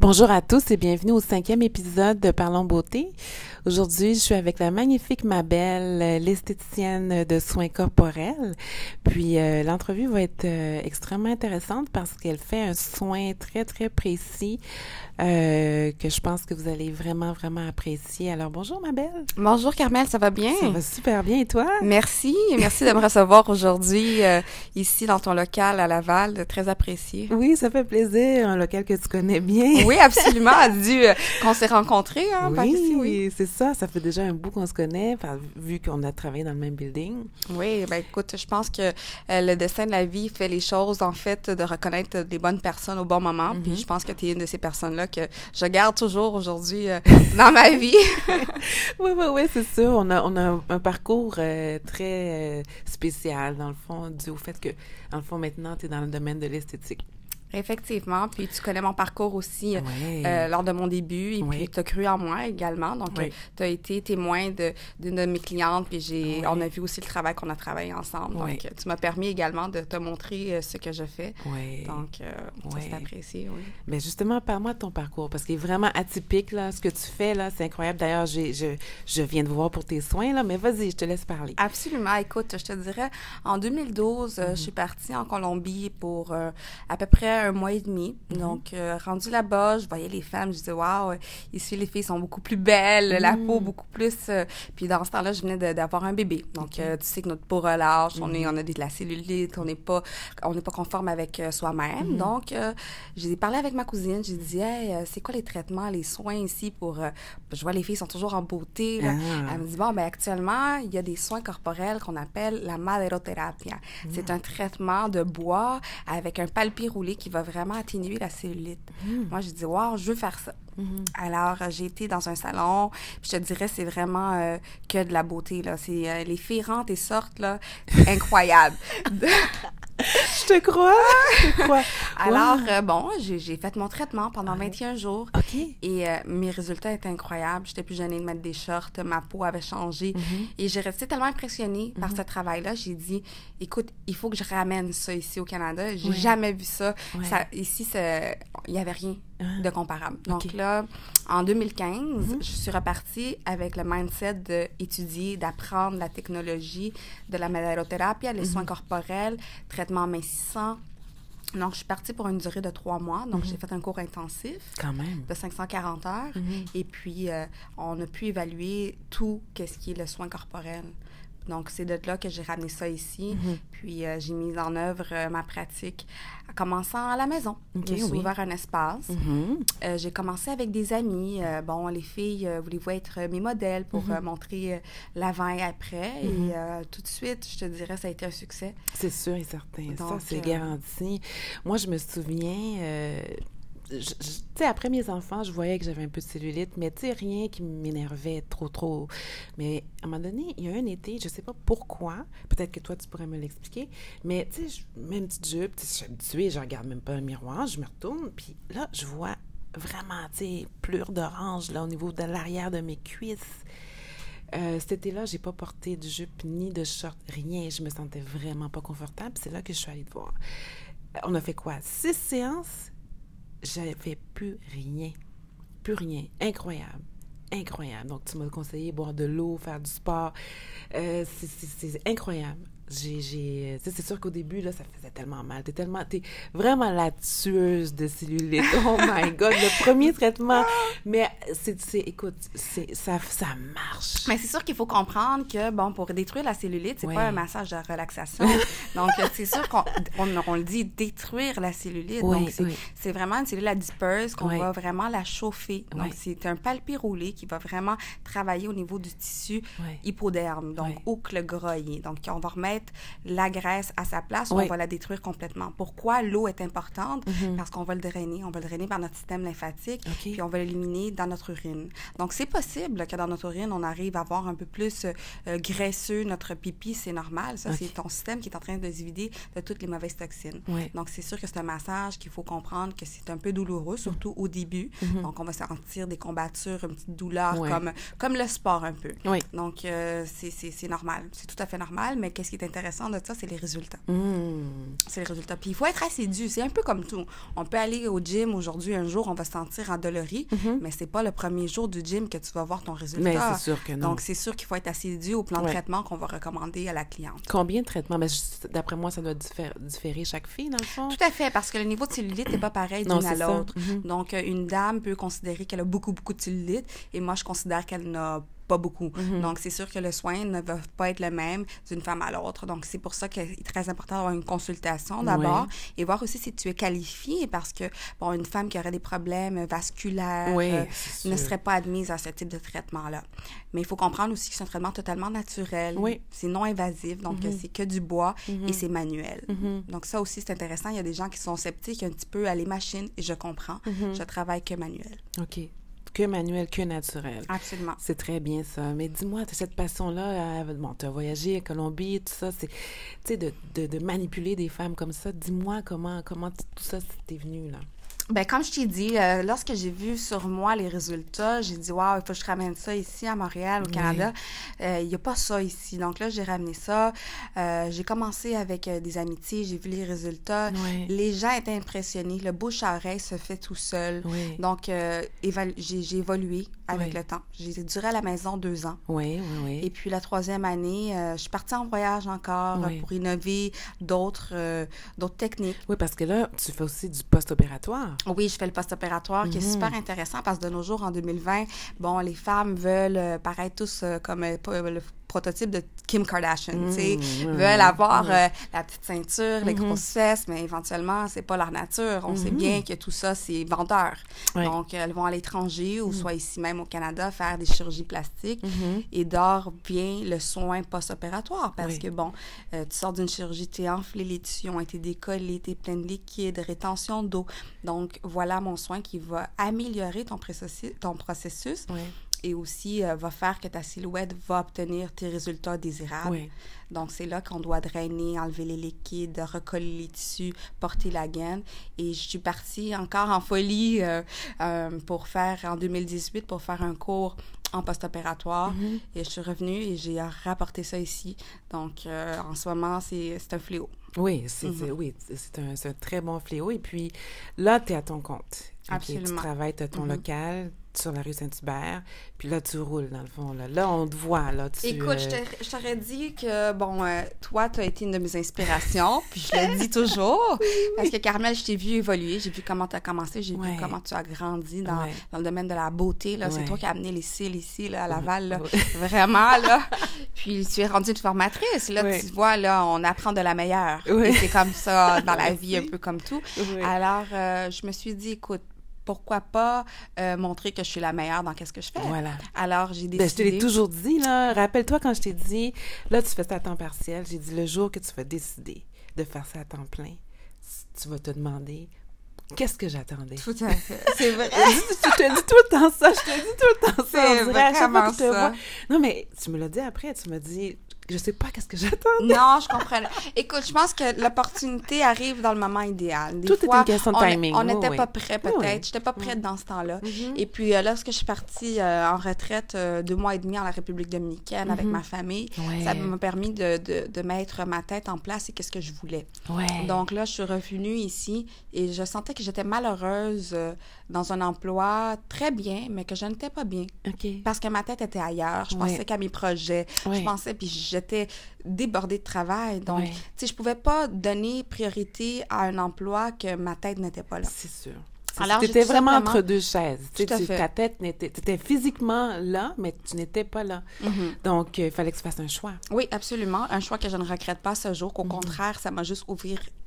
Bonjour à tous et bienvenue au cinquième épisode de Parlons Beauté. Aujourd'hui, je suis avec la magnifique Mabelle, l'esthéticienne de soins corporels. Puis euh, l'entrevue va être euh, extrêmement intéressante parce qu'elle fait un soin très très précis euh, que je pense que vous allez vraiment vraiment apprécier. Alors bonjour Mabelle. Bonjour Carmel, ça va bien? Ça va super bien et toi? Merci, merci de me recevoir aujourd'hui ici dans ton local à Laval, très apprécié. Oui, ça fait plaisir, un local que tu connais bien. Oui, absolument, dû qu'on s'est rencontrés hein, oui, ici, oui. c'est ça, ça fait déjà un bout qu'on se connaît, vu qu'on a travaillé dans le même building. Oui, ben écoute, je pense que euh, le dessin de la vie fait les choses, en fait, de reconnaître des bonnes personnes au bon moment. Puis mm-hmm. je pense que tu es une de ces personnes-là que je garde toujours aujourd'hui euh, dans ma vie. oui, oui, oui, c'est sûr. On a, on a un, parcours euh, très spécial, dans le fond, dû au fait que, dans le fond, maintenant, tu es dans le domaine de l'esthétique. Effectivement. Puis tu connais mon parcours aussi euh, euh, lors de mon début. Et puis tu as cru en moi également. Donc, euh, tu as été témoin d'une de, mes clientes. Puis j'ai, on a vu aussi le travail qu'on a travaillé ensemble. Donc, tu m'as permis également de te montrer ce que je fais. Donc, ça c'est apprécié. Oui. Mais justement, parle-moi de ton parcours parce qu'il est vraiment atypique. Là, ce que tu fais, là, c'est incroyable. D'ailleurs, je, je viens de vous voir pour tes soins. Là, mais vas-y, je te laisse parler. Absolument. Écoute, je te dirais, en 2012, je mm-hmm. suis partie en Colombie pour à peu près un mois et demi. Mhm. Donc, euh, rendu là-bas, je voyais les femmes, je disais, waouh, ici, les filles sont beaucoup plus belles, la peau mhm. beaucoup plus. Euh, puis dans ce temps-là, je venais d'avoir un bébé. Donc, euh, tu sais que notre peau relâche, on, est, mhm. on a de la cellulite, on n'est pas, on pas conforme avec soi-même. Donc, j'ai parlé avec ma cousine, j'ai dit, hey, c'est quoi les traitements, les soins ici pour. je vois les filles sont toujours en beauté. Ah. Elle me dit, bon, ben actuellement, il y a des soins corporels qu'on appelle la maderothérapie. C'est un traitement de bois avec un palpi roulé qui va vraiment atténuer la cellulite. Hmm. Moi, je dis, wow, je veux faire ça. Hmm. Alors, j'ai été dans un salon, je te dirais, c'est vraiment euh, que de la beauté, là. C'est euh, les filles rentrent et sortent, là, incroyable. je te crois, je te crois. Alors, euh, bon, j'ai fait mon traitement pendant 21 jours. OK. Et mes résultats étaient incroyables. J'étais plus gênée de mettre des shorts, ma peau avait changé. Mm-hmm. Et j'ai resté tellement impressionnée par mm-hmm. ce travail-là. J'ai dit, écoute, il faut que je ramène ça ici au Canada. J'ai jamais vu ça. ça ici, il n'y avait rien. De comparable. Donc là, en 2015, mhm. je suis repartie avec le mindset d'étudier, d'apprendre la technologie de la maderothérapie, les mhm. soins corporels, traitement amincissant. Donc, je suis partie pour une durée de trois mois. Donc, j'ai mhm. fait un cours intensif. Quand même. De 540 heures. Et puis, euh, on a pu évaluer tout ce qui est le soin corporel. Donc, c'est de là que j'ai ramené ça ici. Mhm. Puis, euh, j'ai mis en œuvre euh, ma pratique commençant à la maison. j'ai ouvert un espace. Mhm. Euh, j'ai commencé avec des amis. bon, les filles voulaient être mes modèles pour mhm. montrer l'avant et après? Et tout de suite, je te dirais, ça a été un succès. C'est sûr et certain. ça, c'est garanti. Moi, je me souviens tu sais, après mes enfants, je voyais que j'avais un peu de cellulite, mais tu sais, rien qui m'énervait trop, trop. Mais à un moment donné, il y a un été, je sais pas pourquoi, peut-être que toi, tu pourrais me l'expliquer, mais tu sais, je mets une petite jupe, je suis habituée, je regarde même pas un miroir, je me retourne, puis là, je vois vraiment, tu sais, d'orange, là, au niveau de l'arrière de mes cuisses. Euh, cet été-là, j'ai pas porté de jupe ni de short, rien. Je me sentais vraiment pas confortable. C'est là que je suis allée te voir. On a fait quoi? Six séances? J'avais plus rien. Plus rien. Incroyable. Incroyable. Donc, tu m'as conseillé boire de l'eau, faire du sport. Euh, c'est incroyable j'ai, c'est sûr qu'au début, là, ça faisait tellement mal. T'es tellement, t'es vraiment la tueuse de cellulite. Oh my God, le premier traitement. Mais c'est, c'est écoute, c'est, ça, ça marche. Mais c'est sûr qu'il faut comprendre que, bon, pour détruire la cellulite, c'est pas un massage de relaxation. Donc, c'est sûr qu'on on, le dit, détruire la cellulite. Donc, c'est, vraiment une cellule adipose qu'on va vraiment la chauffer. Donc, c'est un palpi roulé qui va vraiment travailler au niveau du tissu hypoderme, donc, que le Donc, on va remettre la graisse à sa place ou on va la détruire complètement. Pourquoi l'eau est importante? Mhm. Parce qu'on va le drainer. On va le drainer par notre système lymphatique, puis on va l'éliminer dans notre urine. Donc, c'est possible que dans notre urine, on arrive à avoir un peu plus euh, graisseux notre pipi. C'est normal. Ça, c'est ton système qui est en train de se vider de toutes les mauvaises toxines. Donc, c'est sûr que c'est un massage qu'il faut comprendre que c'est un peu douloureux, surtout au début. Mhm. Donc, on va sentir des combattures, une petite douleur, comme, comme le sport un peu. Donc, euh, c'est normal. C'est tout à fait normal. Mais qu'est-ce qui est intéressant de ça, c'est les résultats. Mm. C'est les résultats. Puis il faut être assidu. C'est un peu comme tout. On peut aller au gym aujourd'hui, un jour, on va se sentir endolori, mais c'est pas le premier jour du gym que tu vas voir ton résultat. Mais c'est sûr que non. Donc, c'est sûr qu'il faut être assidu au plan de traitement qu'on va recommander à la cliente. Combien de traitements? Ben, je- D'après moi, ça doit diffé- différer chaque fille, dans le fond. Tout à fait, parce que le niveau de cellulite n'est pas pareil d'une à l'autre. Mhm. Donc, euh, une dame peut considérer qu'elle a beaucoup, beaucoup de cellulite, et moi, je considère qu'elle n'a pas beaucoup. Mhm. Donc, c'est sûr que le soin ne va pas être le même d'une femme à l'autre. Donc, c'est pour ça qu'il est très important d'avoir une consultation d'abord et voir aussi si tu es qualifiée parce que, bon, une femme qui aurait des problèmes vasculaires Oui, euh, ne serait pas admise à ce type de traitement-là. Mais il faut comprendre aussi que c'est un traitement totalement naturel. Oui. C'est non invasif, donc euh, c'est que du bois et c'est manuel. Donc ça aussi, c'est intéressant. Il y a des gens qui sont sceptiques un petit peu à les machines et je comprends. Je travaille que manuel. OK. Que manuel, que naturel. Absolument. C'est très bien ça. Mais dis-moi, cette passion-là, bon, tu as voyagé à Colombie, tout ça, c'est, tu sais, de, de, de manipuler des femmes comme ça. Dis-moi comment, comment tout ça t'est venu, là. Ben, comme je t'ai dit, euh, lorsque j'ai vu sur moi les résultats, j'ai dit, waouh, il faut que je ramène ça ici à Montréal, au Canada. Euh, Il n'y a pas ça ici. Donc là, j'ai ramené ça. Euh, j'ai commencé avec euh, des amitiés, j'ai vu les résultats. Les gens étaient impressionnés. Le bouche à oreille se fait tout seul. Oui. Donc, euh, j'ai évolué avec Oui. le temps. J'ai duré à la maison deux ans. Oui, oui, oui. Et puis la troisième année, euh, je suis partie en voyage encore euh, Oui. pour innover d'autres euh, d'autres techniques. Oui, parce que là, tu fais aussi du post-opératoire. Oui, je fais le post-opératoire qui est Mhm. super intéressant parce que de nos jours, en 2020, bon, les femmes veulent paraître tous comme le prototype de Kim Kardashian, tu sais, Mhm, veulent avoir euh, la petite ceinture, les Mhm. grosses fesses, mais éventuellement, c'est pas leur nature. On sait Mhm. bien que tout ça, c'est vendeur. Donc, elles vont à l'étranger ou soit ici même au Canada faire des chirurgies plastiques et d'or vient le soin post-opératoire parce Oui. que, bon, euh, tu sors d'une chirurgie, tu es enflé, les tissus ont été décollés, tu es plein de liquide, rétention d'eau. Donc, voilà mon soin qui va améliorer ton processus, ton processus Oui. Et aussi euh, va faire que ta silhouette va obtenir tes résultats désirables. Oui. Donc, c'est là qu'on doit drainer, enlever les liquides, recoller les tissus, porter la gaine. Et je suis partie encore en folie euh, euh, pour faire, en 2018, pour faire un cours en post-opératoire. Mhm. Et je suis revenue et j'ai rapporté ça ici. Donc, en ce moment, c'est un fléau. Oui, c'est Mhm. c'est- oui, un, un très bon fléau. Et puis là, tu es à ton compte. Absolument. Tu travailles, tu as ton Mhm. local sur la rue Saint-Hubert. Puis là, tu roules, dans le fond. Là, là on te voit. Là, tu, Écoute, je euh, je t'aurais dit que, bon, euh, toi, tu as été une de mes inspirations, puis je le dis toujours, parce que Carmel, je t'ai vu évoluer, j'ai vu comment tu as commencé, j'ai Ouais. vu comment tu as grandi dans, Ouais. dans le domaine de la beauté. là. C'est toi qui as amené les cils ici, là, à Laval, là. Vraiment, là. Puis tu es rendue une formatrice. Là, tu vois, là, on apprend de la meilleure. Et c'est comme ça dans la vie, un peu comme tout. Alors, euh, je me suis dit, écoute, pourquoi pas euh, montrer que je suis la meilleure dans qu'est-ce que je fais. Voilà. Alors, j'ai Ben, je te décidé... l'ai toujours dit, là. Rappelle-toi quand je t'ai dit, là, tu fais ça à temps partiel. J'ai dit, le jour que tu vas décider de faire ça à temps plein, tu vas te demander, qu'est-ce que j'attendais? Tout à fait. C'est vrai. je te dis tout le temps ça, je te dis tout le temps ça. C'est vraiment ça. vois. Non, mais tu me l'as dit après, tu m'as dit, je sais pas qu'est-ce que j'attends. Non, je comprends. Écoute, je pense que l'opportunité arrive dans le moment idéal. Des Tout est fois, une question de timing. On n'était pas prêt, Oui, peut-être. oui. J'étais pas prête dans ce temps-là. Mhm. Et puis, euh, lorsque je suis partie euh, en retraite euh, deux mois et demi en la République dominicaine avec Mhm. ma famille, Ouais. ça m'a permis de, de, de mettre ma tête en place et qu'est-ce que je voulais. Ouais. Donc là, je suis revenue ici et je sentais que j'étais malheureuse dans un emploi très bien, mais que je n'étais pas bien. OK. Parce que ma tête était ailleurs. Je Ouais. pensais qu'à mes projets. Je pensais, puis j'étais débordée de travail. Donc, Ouais. tu sais, je pouvais pas donner priorité à un emploi que ma tête n'était pas là. C'est sûr. Alors, étais vraiment simplement- entre deux chaises. Tu sais, Tout à tu- fait. ta tête n'était. Étais physiquement là, mais tu n'étais pas là. Mhm. Donc, euh, il fallait que tu fasses un choix. Oui, absolument. Un choix que je ne regrette pas ce jour. Qu'au Mhm. contraire, ça m'a juste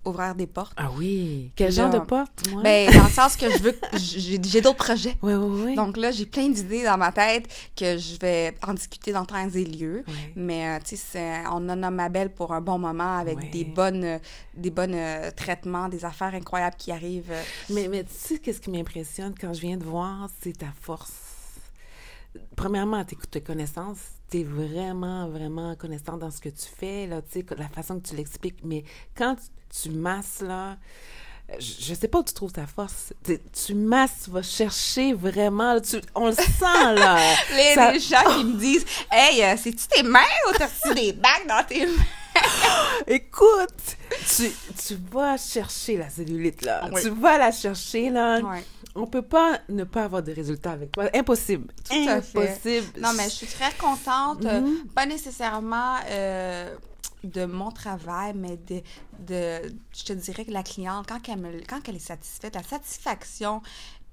ouvrir, des portes. Ah oui. Quel genre de porte, moi? Ben, dans le sens que je veux, que- j'ai j'ai d'autres projets. oui, oui, oui. Donc là, j'ai plein d'idées dans ma tête que je vais en discuter dans temps et lieu. Mais euh, tu sais, c'est- on en a ma belle pour un bon moment avec Ouais. des bonnes, des bonnes euh, traitements, des affaires incroyables qui arrivent. euh, Mais, mais tu sais, qu'est-ce qui m'impressionne quand je viens de voir, c'est ta force. Premièrement, tes, tes connaissances, tu es vraiment, vraiment connaissante dans ce que tu fais, là, la façon que tu l'expliques. Mais quand tu, tu masses, là, je, sais pas où tu trouves ta force. Tu, tu masses, tu vas chercher vraiment, là, tu, on le sent, là. Les, Ça- les gens qui me disent Hey, euh, c'est-tu tes mains ou t'as reçu des bagues dans tes mains Écoute, tu, tu vas chercher la cellulite, là. Tu vas la chercher, là. On peut pas ne pas avoir de résultats avec toi. Impossible. Tout Impossible. Non, mais je suis très contente. Mm-hmm. Pas nécessairement... Euh, de mon travail, mais de, de, je te dirais que la cliente, quand elle, me, quand elle est satisfaite, la satisfaction,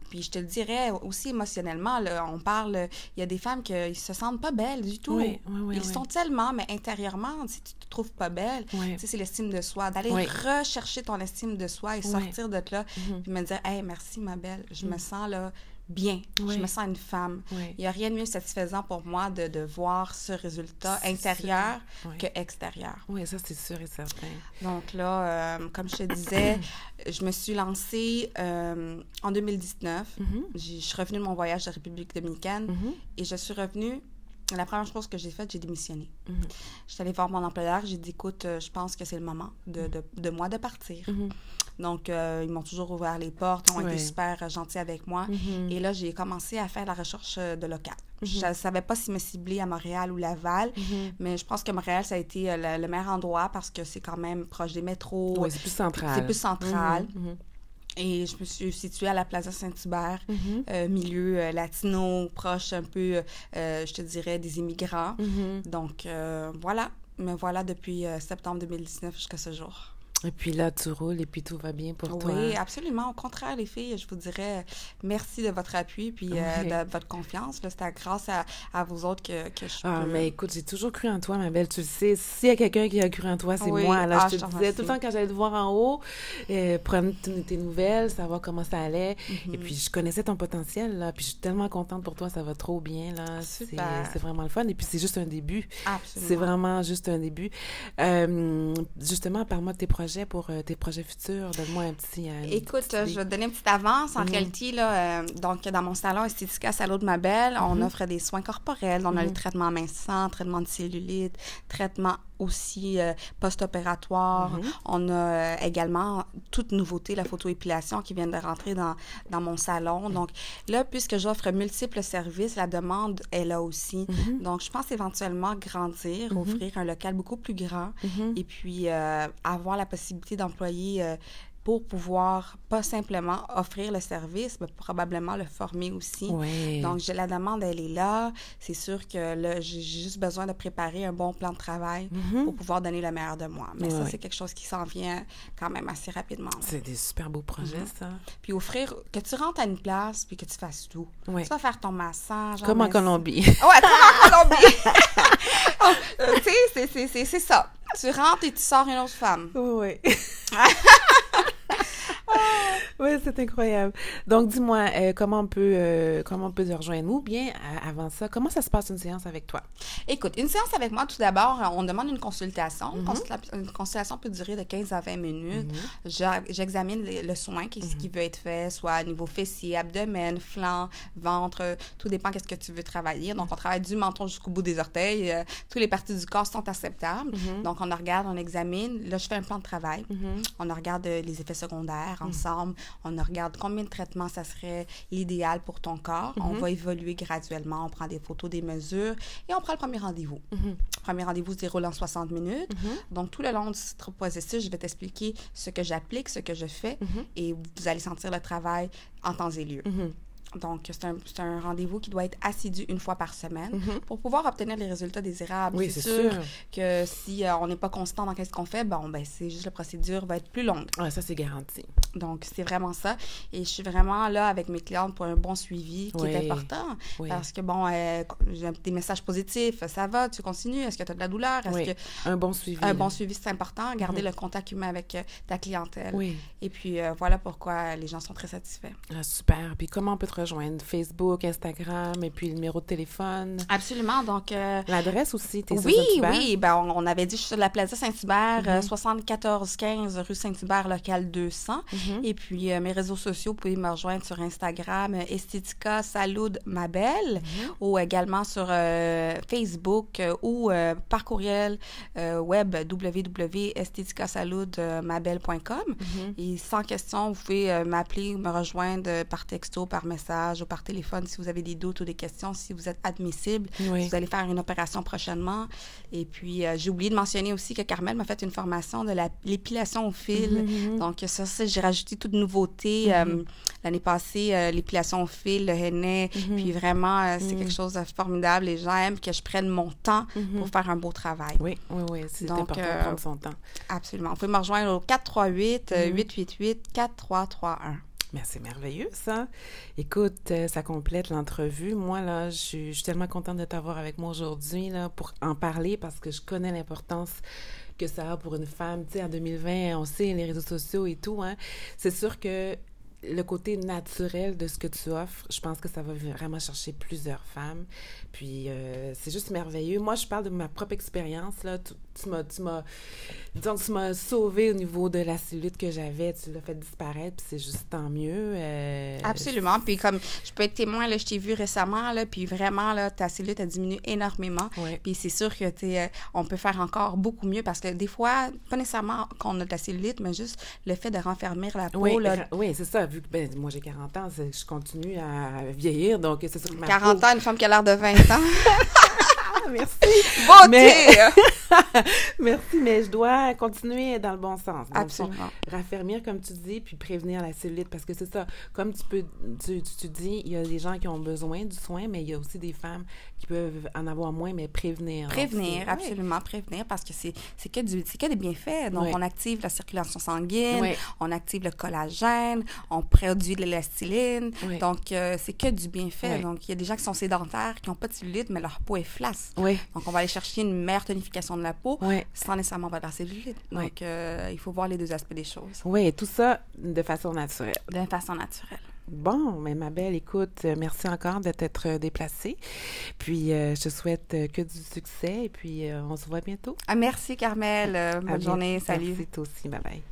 puis je te le dirais aussi émotionnellement, là, on parle, il y a des femmes qui ne se sentent pas belles du tout. Oui, oui, Ils sont tellement, mais intérieurement, si tu te trouves pas belle, c'est l'estime de soi. D'aller rechercher ton estime de soi et sortir de là, mm-hmm. puis me dire, hey, merci ma belle, je me mm. sens là bien. Je me sens une femme. Il n'y a rien de mieux satisfaisant pour moi de, de voir ce résultat intérieur que extérieur. Oui, ça, c'est sûr et certain. Donc là, euh, comme je te disais, je me suis lancée euh, en 2019. Mm-hmm. Je suis revenue de mon voyage de République dominicaine mm-hmm. et je suis revenue la première chose que j'ai faite, j'ai démissionné. Mm Je suis allée voir mon employeur, j'ai dit, écoute, euh, je pense que c'est le moment de, de, de, moi de partir. Donc, euh, ils m'ont toujours ouvert les portes, ont été super gentils avec moi. Mm-hmm. Et là, j'ai commencé à faire la recherche euh, de local. Je ne savais pas si me cibler à Montréal ou Laval, mm-hmm. mais je pense que Montréal, ça a été euh, le, meilleur endroit parce que c'est quand même proche des métros. Oui, c'est plus central. C'est plus central. Et je me suis située à la Plaza Saint-Hubert, milieu latino, proche un peu, je te dirais, des immigrants. Donc, voilà. Me voilà depuis septembre 2019 jusqu'à ce jour. Et puis là, tu roules et puis tout va bien pour toi. Oui, absolument. Au contraire, les filles, je vous dirais merci de votre appui puis euh, de votre confiance. C'est grâce à, à, vous autres que, que je Ah, mais écoute, j'ai toujours cru en toi, ma belle. Tu le sais. S'il y a quelqu'un qui a cru en toi, c'est moi. Là, ah, je te disais tout le temps quand j'allais te voir en haut, euh, prendre tes nouvelles, savoir comment ça allait. Et mhm. puis, je connaissais ton potentiel, là. Puis, je suis tellement contente pour toi. Ça va trop bien, là. C'est vraiment le fun. Et puis, c'est juste un début. C'est vraiment juste un début. Euh, justement, parle-moi de tes projets pour euh, tes projets futurs? Donne-moi un petit. Euh, Écoute, je vais te donner une petite avance en. Mhm. Là, euh, donc, dans mon salon Esthética Salon de ma belle, on mhm. offre des soins corporels. On a le mhm. traitement mincissant, traitement de cellulite, traitement aussi post-opératoire. On a également toute nouveauté, la photoépilation qui vient de rentrer dans, dans mon salon. Donc là, puisque j'offre multiples services, la demande est là aussi. Donc je pense éventuellement grandir, offrir un local beaucoup plus grand et puis avoir la possibilité possibilité d'employer euh, pour pouvoir pas simplement offrir le service, mais probablement le former aussi. Donc, la demande, elle est là. C'est sûr que j'ai juste besoin de préparer un bon plan de travail mm-hmm. pour pouvoir donner le meilleur de moi. Mais ça, c'est quelque chose qui s'en vient quand même assez rapidement. C'est des super beaux projets, mm-hmm. ça. Puis offrir, que tu rentres à une place puis que tu fasses tout. Tu vas faire ton massage. Comme en Colombie. Ouais, comme en Colombie. Oh, tu sais, c'est ça. Tu rentres et tu sors une autre femme. Oui. oui, c'est incroyable. Donc, dis-moi, euh, comment on peut euh, comment on peut te rejoindre ou bien euh, avant ça, comment ça se passe une séance avec toi? Écoute, une séance avec moi, tout d'abord, on demande une consultation. Mm-hmm. Une consultation peut durer de 15 à 20 minutes. Mm-hmm. J'examine le, soin qui, ce qui mm-hmm. veut être fait, soit au niveau fessier, abdomen, flanc, ventre, tout dépend qu'est-ce que tu veux travailler. Donc, on travaille du menton jusqu'au bout des orteils. toutes les parties du corps sont acceptables. Donc, on regarde, on examine. Là, je fais un plan de travail. On regarde les effets secondaires ensemble. On regarde combien de traitements ça serait l'idéal pour ton corps. On mhm. va évoluer graduellement. On prend des photos, des mesures et on prend le premier rendez-vous. Mhm. Le premier rendez-vous se déroule en 60 minutes. Mhm. Donc, tout le long du processus, je vais t'expliquer ce que j'applique, ce que je fais et vous allez sentir le travail en temps et lieu. Donc, c'est un, un rendez-vous qui doit être assidu une fois par semaine mhm. pour pouvoir obtenir les résultats désirables. Oui, c'est sûr, que si euh, on n'est pas constant dans ce qu'on fait, bon, ben, c'est juste la procédure va être plus longue. Oui, ça, c'est garanti. Donc, c'est vraiment ça. Et je suis vraiment là avec mes clientes pour un bon suivi qui est important. Parce que, bon, euh, j'ai des messages positifs. Ça va, tu continues. Est-ce que tu as de la douleur? Est-ce que... Un bon suivi. Un bon suivi, c'est important. Garder mhm. le contact humain avec euh, ta clientèle. Oui. Et puis, voilà pourquoi les gens sont très satisfaits. Ah, super. Puis, comment on peut te rejoindre? Facebook, Instagram et puis le numéro de téléphone. Absolument. Donc. Euh, L'adresse aussi, tu Oui, oui. Ben, on, avait dit, je suis sur la Plaza Saint-Hubert, 7415 mhm. euh, rue Saint-Hubert, local 200. Mhm. Et puis, euh, mes réseaux sociaux, vous pouvez me rejoindre sur Instagram, Estetica Salud Mabel, mhm. ou également sur Facebook ou par courriel web www.esthéticasaludmabel.com. Et sans question, vous pouvez m'appeler ou me rejoindre par texto, par message message ou par téléphone si vous avez des doutes ou des questions, si vous êtes admissible. Si vous allez faire une opération prochainement. Et puis, euh, j'ai oublié de mentionner aussi que Carmel m'a fait une formation de l'épilation au fil. Mm-hmm, mm-hmm. Donc, ça, j'ai rajouté toute nouveauté. Mm-hmm. L'année passée, l'épilation au fil, le henné. Puis vraiment, c'est quelque chose de formidable et j'aime que je prenne mon temps pour faire un beau travail. Oui, oui, oui. C'est important de prendre son temps. Absolument. Vous pouvez me rejoindre au 438 888 4331. Merci, merveilleux ça. Écoute, euh, ça complète l'entrevue. Moi, là, je suis, tellement contente de t'avoir avec moi aujourd'hui pour en parler parce que je connais l'importance que ça a pour une femme. Tu sais, en 2020, on sait les réseaux sociaux et tout. Hein. C'est sûr que le côté naturel de ce que tu offres, je pense que ça va vraiment chercher plusieurs femmes. Puis euh, c'est juste merveilleux. Moi, je parle de ma propre expérience. Là. Tu m'as, tu m'as, tu m'as sauvé au niveau de la cellulite que j'avais. Tu l'as fait disparaître, puis c'est juste tant mieux. Euh, Absolument. Puis comme je peux être témoin, là, je t'ai vu récemment, là, puis vraiment, là, ta cellulite a diminué énormément. Puis c'est sûr que euh, on peut faire encore beaucoup mieux parce que des fois, pas nécessairement qu'on a de la cellulite, mais juste le fait de renfermer la peau. Oui, là, oui c'est ça. Vu que ben, moi j'ai 40 ans, je continue à vieillir, donc c'est sûr que 40 ans, une femme qui a l'air de 20 ans. Merci. Beauté! Merci, mais je dois continuer dans le bon sens. Absolument. raffermir, comme tu dis, puis prévenir la cellulite, parce que c'est ça. Comme tu peux, tu, tu, dis, il y a des gens qui ont besoin du soin, mais il y a aussi des femmes qui peuvent en avoir moins, mais prévenir. Prévenir, absolument, prévenir, parce que c'est que, du, que des bienfaits. Donc, on active la circulation sanguine, on active le collagène, on produit de l'élastéline. Donc, euh, c'est que du bienfait. Donc, il y a des gens qui sont sédentaires, qui n'ont pas de cellulite, mais leur peau est Donc, on va aller chercher une meilleure tonification de la peau sans nécessairement pas de la cellulite. Donc, euh, il faut voir les deux aspects des choses. Oui, tout ça de façon naturelle. De façon naturelle. Bon, mais ma belle, écoute, euh, merci encore de t'être euh, déplacée. Puis, je te souhaite que du succès et puis on se voit bientôt. Ah, merci, Carmel. bonne journée. Salut. Merci, toi aussi. Bye bye.